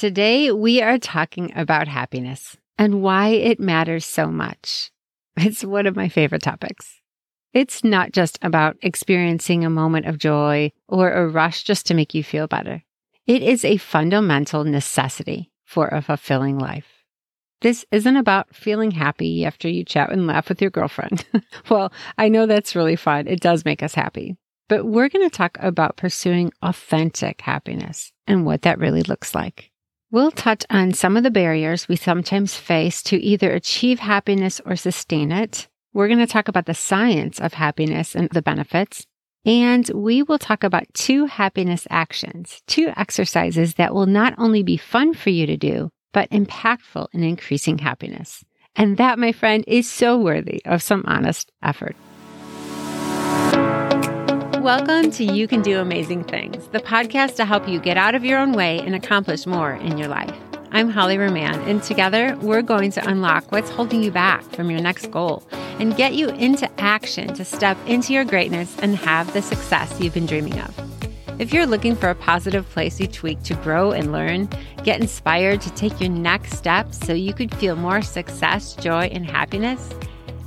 Today, we are talking about happiness and why it matters so much. It's one of my favorite topics. It's not just about experiencing a moment of joy or a rush just to make you feel better. It is a fundamental necessity for a fulfilling life. This isn't about feeling happy after you chat and laugh with your girlfriend. well, I know that's really fun. It does make us happy. But we're going to talk about pursuing authentic happiness and what that really looks like. We'll touch on some of the barriers we sometimes face to either achieve happiness or sustain it. We're going to talk about the science of happiness and the benefits. And we will talk about two happiness actions, two exercises that will not only be fun for you to do, but impactful in increasing happiness. And that, my friend, is so worthy of some honest effort. Welcome to You Can Do Amazing Things, the podcast to help you get out of your own way and accomplish more in your life. I'm Hollie Rumman, and together we're going to unlock what's holding you back from your next goal and get you into action to step into your greatness and have the success you've been dreaming of. If you're looking for a positive place each week to grow and learn, get inspired to take your next step so you could feel more success, joy, and happiness,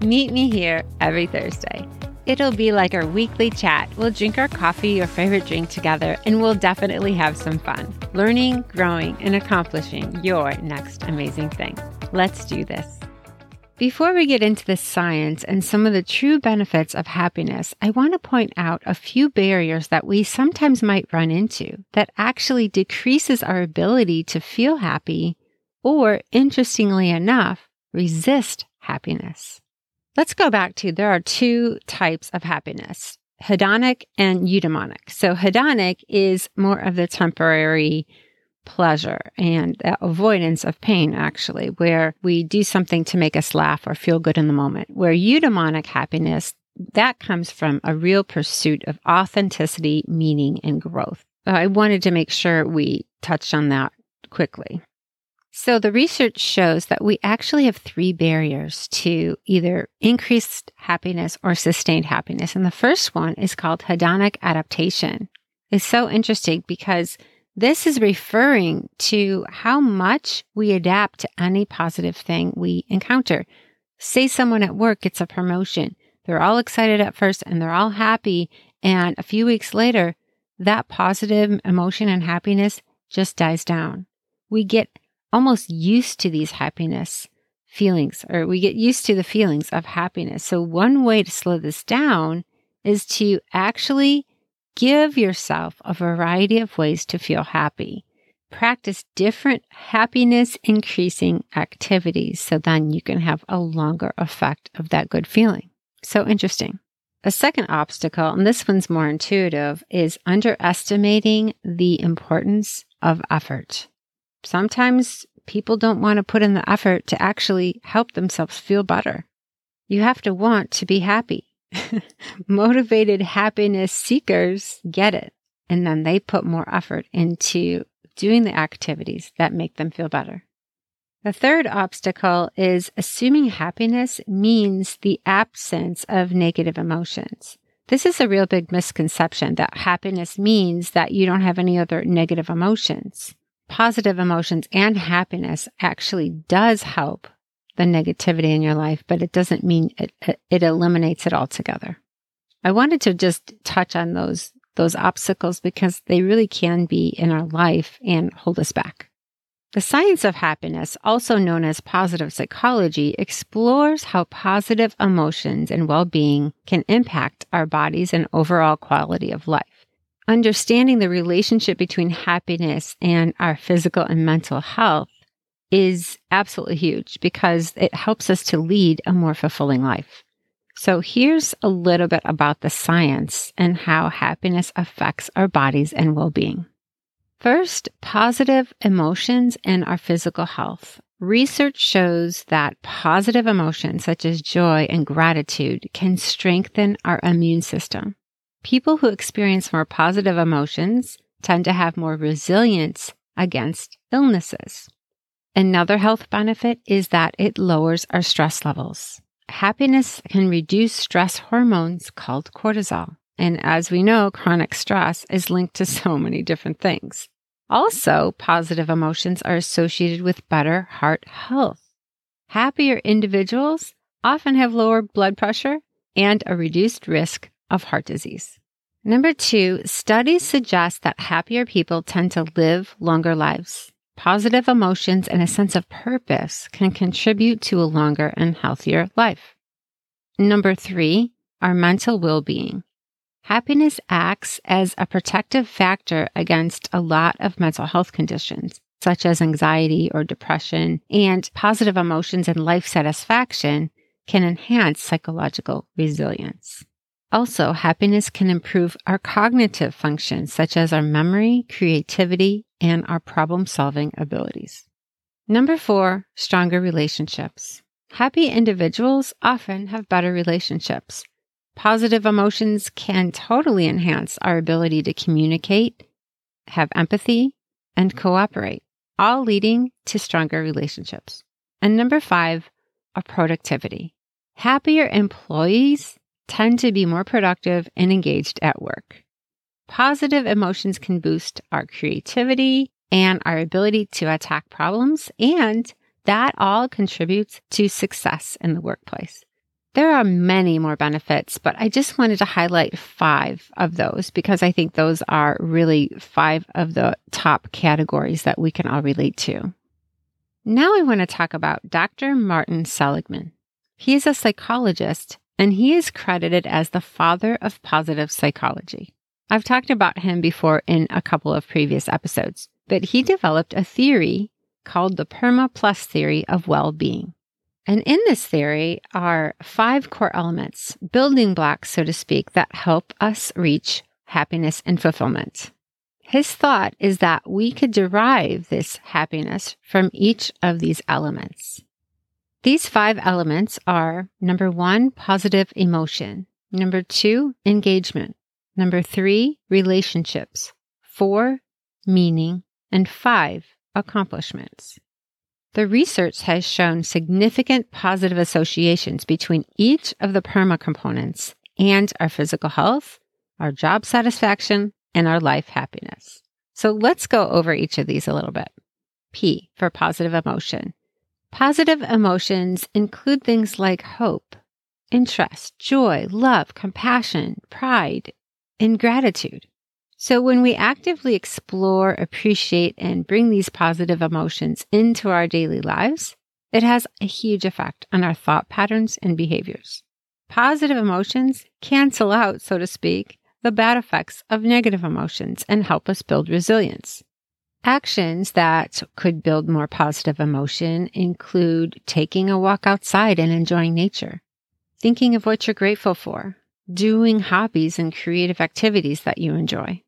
meet me here every Thursday. It'll be like our weekly chat. We'll drink our coffee or favorite drink together, and we'll definitely have some fun, learning, growing, and accomplishing your next amazing thing. Let's do this. Before we get into the science and some of the true benefits of happiness, I want to point out a few barriers that we sometimes might run into that actually decreases our ability to feel happy or, interestingly enough, resist happiness. Let's go back to there are two types of happiness hedonic and eudaimonic. So, hedonic is more of the temporary pleasure and avoidance of pain, actually, where we do something to make us laugh or feel good in the moment. Where eudaimonic happiness, that comes from a real pursuit of authenticity, meaning, and growth. I wanted to make sure we touched on that quickly. So the research shows that we actually have three barriers to either increased happiness or sustained happiness. And the first one is called hedonic adaptation. It's so interesting because this is referring to how much we adapt to any positive thing we encounter. Say someone at work gets a promotion. They're all excited at first and they're all happy. And a few weeks later, that positive emotion and happiness just dies down. We get almost used to these happiness feelings, or we get used to the feelings of happiness. So, one way to slow this down is to actually give yourself a variety of ways to feel happy. Practice different happiness increasing activities so then you can have a longer effect of that good feeling. So interesting. A second obstacle, and this one's more intuitive, is underestimating the importance of effort. Sometimes people don't want to put in the effort to actually help themselves feel better. You have to want to be happy. Motivated happiness seekers get it, and then they put more effort into doing the activities that make them feel better. The third obstacle is assuming happiness means the absence of negative emotions. This is a real big misconception that happiness means that you don't have any other negative emotions positive emotions and happiness actually does help the negativity in your life, but it doesn't mean it, it eliminates it altogether. I wanted to just touch on those, those obstacles because they really can be in our life and hold us back. The science of happiness, also known as positive psychology, explores how positive emotions and well-being can impact our bodies and overall quality of life understanding the relationship between happiness and our physical and mental health is absolutely huge because it helps us to lead a more fulfilling life. So here's a little bit about the science and how happiness affects our bodies and well-being. First, positive emotions and our physical health. Research shows that positive emotions such as joy and gratitude can strengthen our immune system. People who experience more positive emotions tend to have more resilience against illnesses. Another health benefit is that it lowers our stress levels. Happiness can reduce stress hormones called cortisol. And as we know, chronic stress is linked to so many different things. Also, positive emotions are associated with better heart health. Happier individuals often have lower blood pressure and a reduced risk of heart disease. Number two, studies suggest that happier people tend to live longer lives. Positive emotions and a sense of purpose can contribute to a longer and healthier life. Number three, our mental well being. Happiness acts as a protective factor against a lot of mental health conditions, such as anxiety or depression, and positive emotions and life satisfaction can enhance psychological resilience. Also, happiness can improve our cognitive functions, such as our memory, creativity, and our problem solving abilities. Number four, stronger relationships. Happy individuals often have better relationships. Positive emotions can totally enhance our ability to communicate, have empathy, and cooperate, all leading to stronger relationships. And number five, our productivity. Happier employees tend to be more productive and engaged at work. Positive emotions can boost our creativity and our ability to attack problems, and that all contributes to success in the workplace. There are many more benefits, but I just wanted to highlight five of those because I think those are really five of the top categories that we can all relate to. Now I want to talk about Dr. Martin Seligman. He is a psychologist and he is credited as the father of positive psychology. I've talked about him before in a couple of previous episodes, but he developed a theory called the PERMA Plus theory of well being. And in this theory are five core elements, building blocks, so to speak, that help us reach happiness and fulfillment. His thought is that we could derive this happiness from each of these elements. These five elements are number one, positive emotion. Number two, engagement. Number three, relationships. Four, meaning. And five, accomplishments. The research has shown significant positive associations between each of the PERMA components and our physical health, our job satisfaction, and our life happiness. So let's go over each of these a little bit. P for positive emotion. Positive emotions include things like hope, interest, joy, love, compassion, pride, and gratitude. So when we actively explore, appreciate, and bring these positive emotions into our daily lives, it has a huge effect on our thought patterns and behaviors. Positive emotions cancel out, so to speak, the bad effects of negative emotions and help us build resilience. Actions that could build more positive emotion include taking a walk outside and enjoying nature, thinking of what you're grateful for, doing hobbies and creative activities that you enjoy,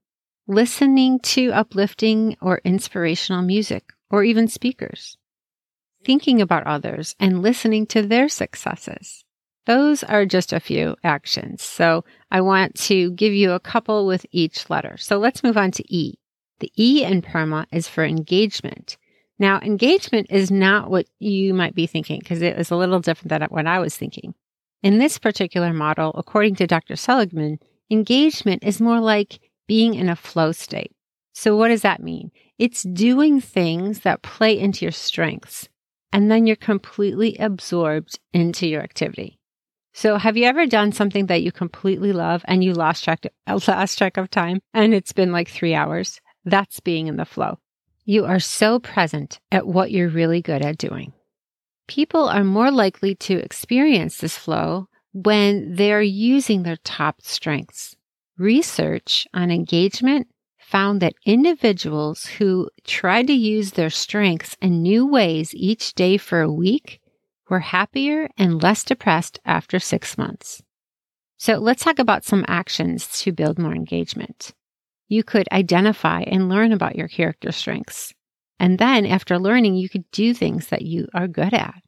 listening to uplifting or inspirational music, or even speakers, thinking about others and listening to their successes. Those are just a few actions. So I want to give you a couple with each letter. So let's move on to E. The E in PERMA is for engagement. Now, engagement is not what you might be thinking because it was a little different than what I was thinking. In this particular model, according to Dr. Seligman, engagement is more like being in a flow state. So, what does that mean? It's doing things that play into your strengths, and then you're completely absorbed into your activity. So, have you ever done something that you completely love and you lost track, lost track of time and it's been like three hours? That's being in the flow. You are so present at what you're really good at doing. People are more likely to experience this flow when they're using their top strengths. Research on engagement found that individuals who tried to use their strengths in new ways each day for a week were happier and less depressed after six months. So let's talk about some actions to build more engagement. You could identify and learn about your character strengths. And then after learning, you could do things that you are good at.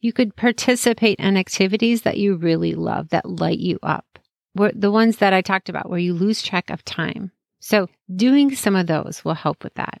You could participate in activities that you really love that light you up the ones that I talked about where you lose track of time. So doing some of those will help with that.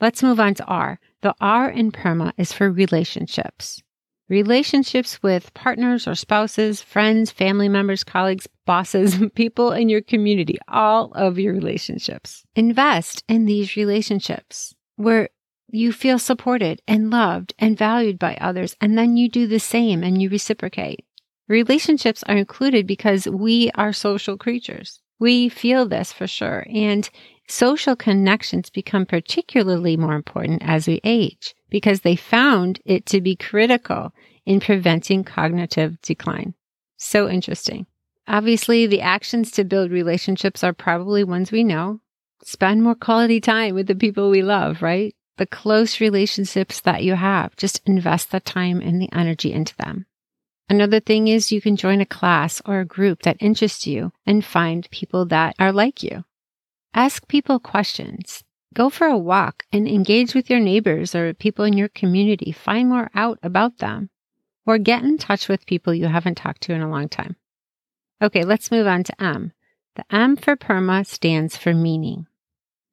Let's move on to R. The R in PERMA is for relationships. Relationships with partners or spouses, friends, family members, colleagues, bosses, people in your community, all of your relationships. Invest in these relationships where you feel supported and loved and valued by others, and then you do the same and you reciprocate. Relationships are included because we are social creatures. We feel this for sure. And social connections become particularly more important as we age because they found it to be critical in preventing cognitive decline. So interesting. Obviously, the actions to build relationships are probably ones we know. Spend more quality time with the people we love, right? The close relationships that you have, just invest the time and the energy into them. Another thing is you can join a class or a group that interests you and find people that are like you. Ask people questions. Go for a walk and engage with your neighbors or people in your community. Find more out about them or get in touch with people you haven't talked to in a long time. Okay, let's move on to M. The M for PERMA stands for meaning.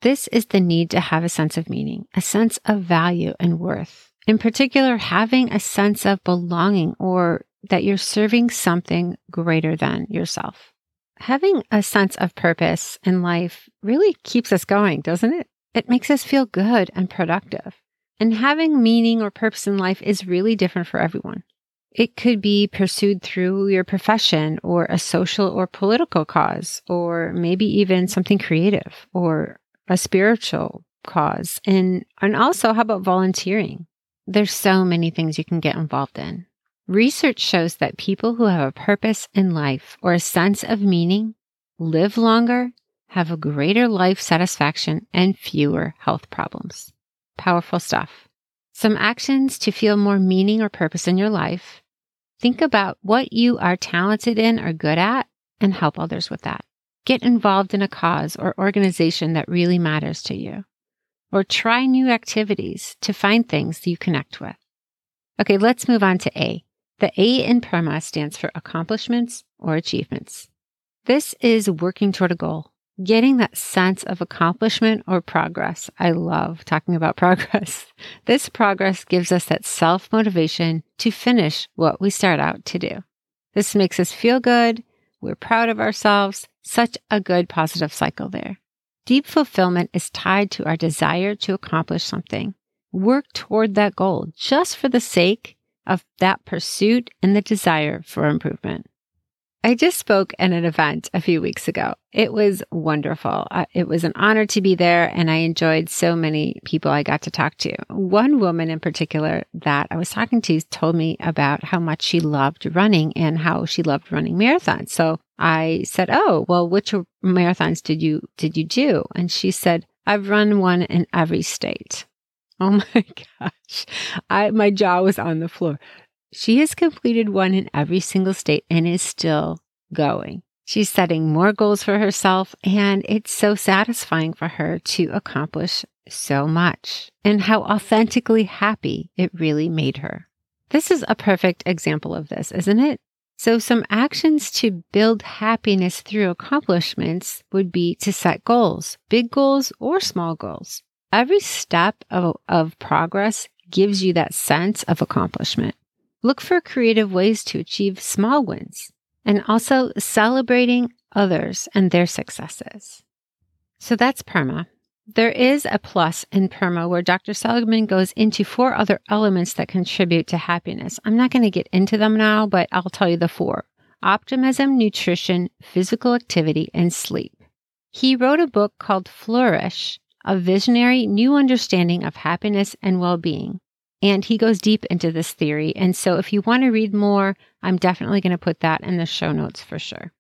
This is the need to have a sense of meaning, a sense of value and worth. In particular, having a sense of belonging or that you're serving something greater than yourself. Having a sense of purpose in life really keeps us going, doesn't it? It makes us feel good and productive. And having meaning or purpose in life is really different for everyone. It could be pursued through your profession or a social or political cause, or maybe even something creative or a spiritual cause. And, and also, how about volunteering? There's so many things you can get involved in. Research shows that people who have a purpose in life or a sense of meaning live longer, have a greater life satisfaction, and fewer health problems. Powerful stuff. Some actions to feel more meaning or purpose in your life. Think about what you are talented in or good at and help others with that. Get involved in a cause or organization that really matters to you. Or try new activities to find things you connect with. Okay, let's move on to A. The A in PERMA stands for accomplishments or achievements. This is working toward a goal, getting that sense of accomplishment or progress. I love talking about progress. This progress gives us that self motivation to finish what we start out to do. This makes us feel good. We're proud of ourselves. Such a good positive cycle there. Deep fulfillment is tied to our desire to accomplish something. Work toward that goal just for the sake of that pursuit and the desire for improvement. I just spoke at an event a few weeks ago. It was wonderful. It was an honor to be there, and I enjoyed so many people I got to talk to. One woman in particular that I was talking to told me about how much she loved running and how she loved running marathons. So I said, "Oh, well, which marathons did you did you do?" And she said, "I've run one in every state." Oh my gosh. I, my jaw was on the floor. She has completed one in every single state and is still going. She's setting more goals for herself, and it's so satisfying for her to accomplish so much and how authentically happy it really made her. This is a perfect example of this, isn't it? So, some actions to build happiness through accomplishments would be to set goals, big goals or small goals. Every step of, of progress gives you that sense of accomplishment. Look for creative ways to achieve small wins and also celebrating others and their successes. So that's PERMA. There is a plus in PERMA where Dr. Seligman goes into four other elements that contribute to happiness. I'm not going to get into them now, but I'll tell you the four optimism, nutrition, physical activity, and sleep. He wrote a book called Flourish a visionary new understanding of happiness and well being. And he goes deep into this theory. And so if you want to read more, I'm definitely going to put that in the show notes for sure.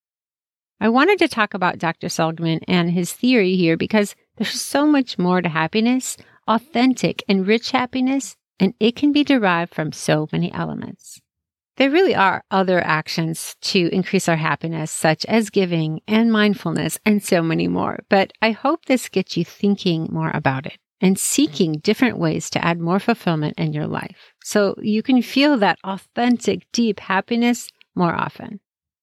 I wanted to talk about Dr. Seligman and his theory here because there's so much more to happiness, authentic and rich happiness, and it can be derived from so many elements. There really are other actions to increase our happiness, such as giving and mindfulness and so many more. But I hope this gets you thinking more about it and seeking different ways to add more fulfillment in your life so you can feel that authentic, deep happiness more often.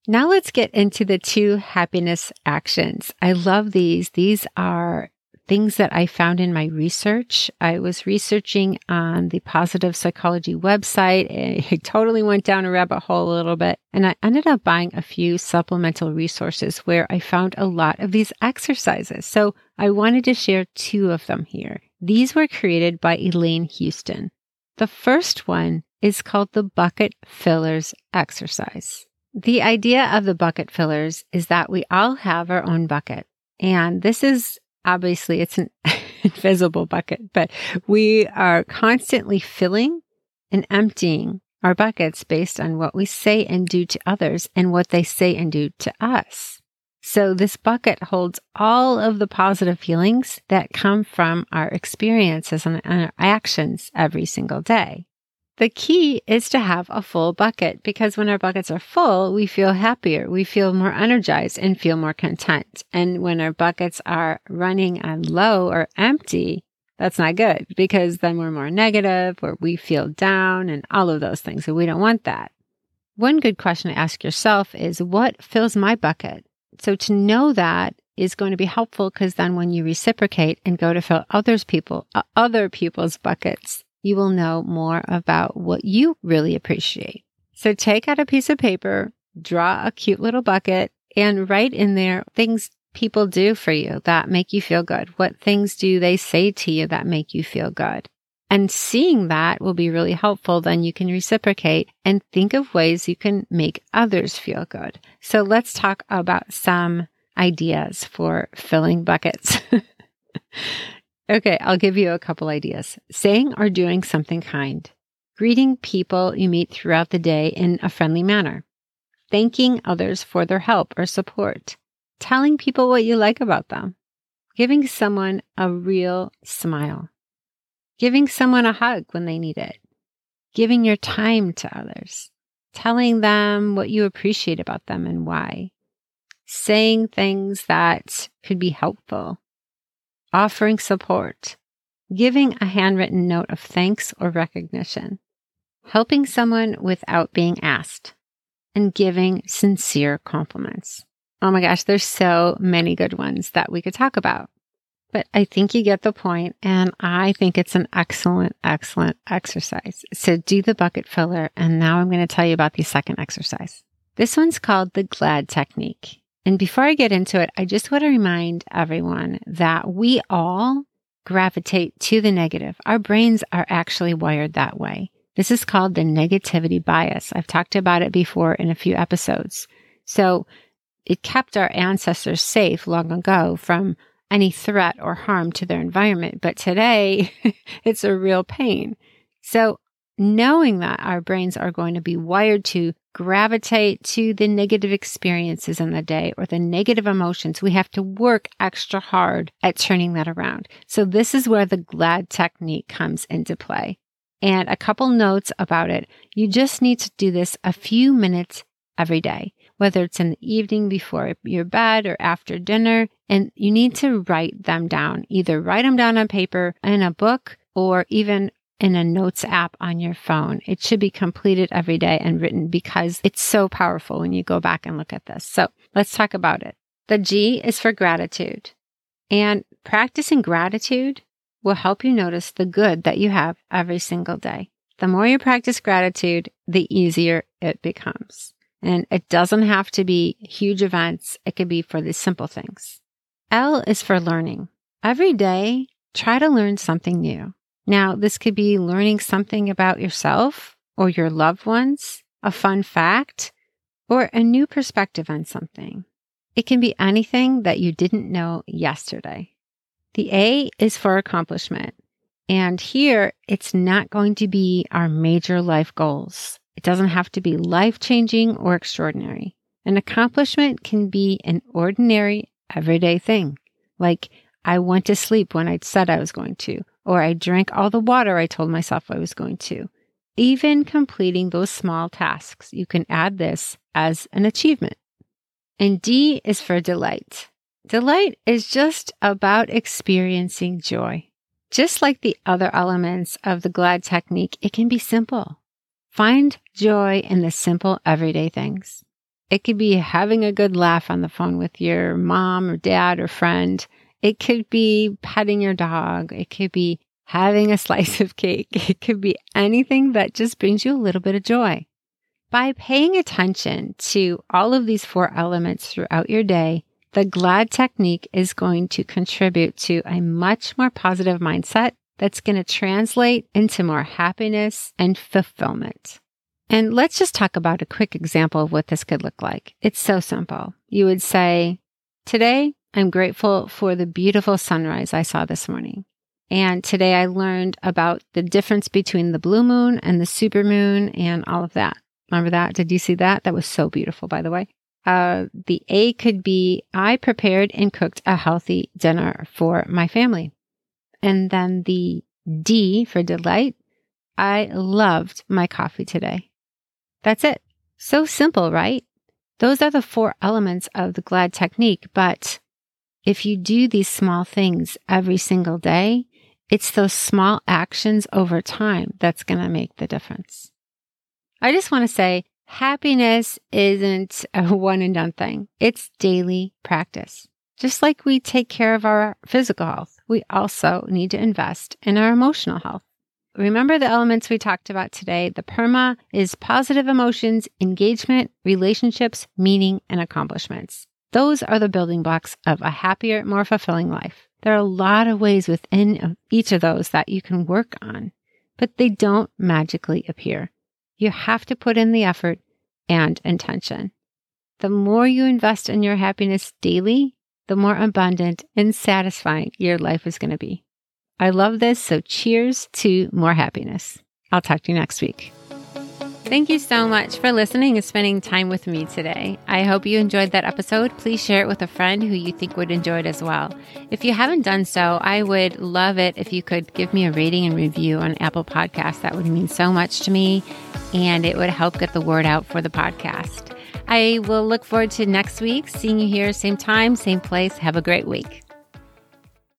Now let's get into the two happiness actions. I love these. These are things that I found in my research. I was researching on the positive psychology website. I totally went down a rabbit hole a little bit and I ended up buying a few supplemental resources where I found a lot of these exercises. So I wanted to share two of them here. These were created by Elaine Houston. The first one is called the bucket fillers exercise. The idea of the bucket fillers is that we all have our own bucket. And this is obviously it's an invisible bucket, but we are constantly filling and emptying our buckets based on what we say and do to others and what they say and do to us. So this bucket holds all of the positive feelings that come from our experiences and our actions every single day. The key is to have a full bucket because when our buckets are full, we feel happier, we feel more energized and feel more content. And when our buckets are running on low or empty, that's not good because then we're more negative or we feel down and all of those things. So we don't want that. One good question to ask yourself is what fills my bucket? So to know that is going to be helpful because then when you reciprocate and go to fill others people, uh, other people's buckets, you will know more about what you really appreciate. So take out a piece of paper, draw a cute little bucket and write in there things people do for you that make you feel good. What things do they say to you that make you feel good? And seeing that will be really helpful. Then you can reciprocate and think of ways you can make others feel good. So let's talk about some ideas for filling buckets. okay, I'll give you a couple ideas. Saying or doing something kind. Greeting people you meet throughout the day in a friendly manner. Thanking others for their help or support. Telling people what you like about them. Giving someone a real smile giving someone a hug when they need it, giving your time to others, telling them what you appreciate about them and why, saying things that could be helpful, offering support, giving a handwritten note of thanks or recognition, helping someone without being asked, and giving sincere compliments. Oh my gosh, there's so many good ones that we could talk about. But I think you get the point, and I think it's an excellent, excellent exercise. So do the bucket filler, and now I'm going to tell you about the second exercise. This one's called the GLAD technique. And before I get into it, I just want to remind everyone that we all gravitate to the negative. Our brains are actually wired that way. This is called the negativity bias. I've talked about it before in a few episodes. So it kept our ancestors safe long ago from any threat or harm to their environment. But today, it's a real pain. So, knowing that our brains are going to be wired to gravitate to the negative experiences in the day or the negative emotions, we have to work extra hard at turning that around. So, this is where the GLAD technique comes into play. And a couple notes about it. You just need to do this a few minutes every day whether it's in the evening before your bed or after dinner. And you need to write them down, either write them down on paper in a book or even in a notes app on your phone. It should be completed every day and written because it's so powerful when you go back and look at this. So let's talk about it. The G is for gratitude and practicing gratitude will help you notice the good that you have every single day. The more you practice gratitude, the easier it becomes. And it doesn't have to be huge events. It could be for the simple things. L is for learning. Every day, try to learn something new. Now, this could be learning something about yourself or your loved ones, a fun fact, or a new perspective on something. It can be anything that you didn't know yesterday. The A is for accomplishment. And here, it's not going to be our major life goals. It doesn't have to be life changing or extraordinary. An accomplishment can be an ordinary, everyday thing, like I went to sleep when I said I was going to, or I drank all the water I told myself I was going to. Even completing those small tasks, you can add this as an achievement. And D is for delight. Delight is just about experiencing joy. Just like the other elements of the GLAD technique, it can be simple. Find joy in the simple everyday things. It could be having a good laugh on the phone with your mom or dad or friend. It could be petting your dog. It could be having a slice of cake. It could be anything that just brings you a little bit of joy. By paying attention to all of these four elements throughout your day, the GLAD technique is going to contribute to a much more positive mindset that's going to translate into more happiness and fulfillment. And let's just talk about a quick example of what this could look like. It's so simple. You would say, Today, I'm grateful for the beautiful sunrise I saw this morning. And today I learned about the difference between the blue moon and the supermoon and all of that. Remember that? Did you see that? That was so beautiful, by the way. Uh, the A could be I prepared and cooked a healthy dinner for my family. And then the D for delight, I loved my coffee today. That's it. So simple, right? Those are the four elements of the GLAD technique. But if you do these small things every single day, it's those small actions over time that's going to make the difference. I just want to say happiness isn't a one and done thing. It's daily practice. Just like we take care of our physical health, we also need to invest in our emotional health. Remember the elements we talked about today. The PERMA is positive emotions, engagement, relationships, meaning, and accomplishments. Those are the building blocks of a happier, more fulfilling life. There are a lot of ways within each of those that you can work on, but they don't magically appear. You have to put in the effort and intention. The more you invest in your happiness daily, the more abundant and satisfying your life is going to be. I love this, so cheers to more happiness. I'll talk to you next week. Thank you so much for listening and spending time with me today. I hope you enjoyed that episode. Please share it with a friend who you think would enjoy it as well. If you haven't done so, I would love it if you could give me a rating and review on Apple Podcasts. That would mean so much to me and it would help get the word out for the podcast. I will look forward to next week, seeing you here, same time, same place. Have a great week.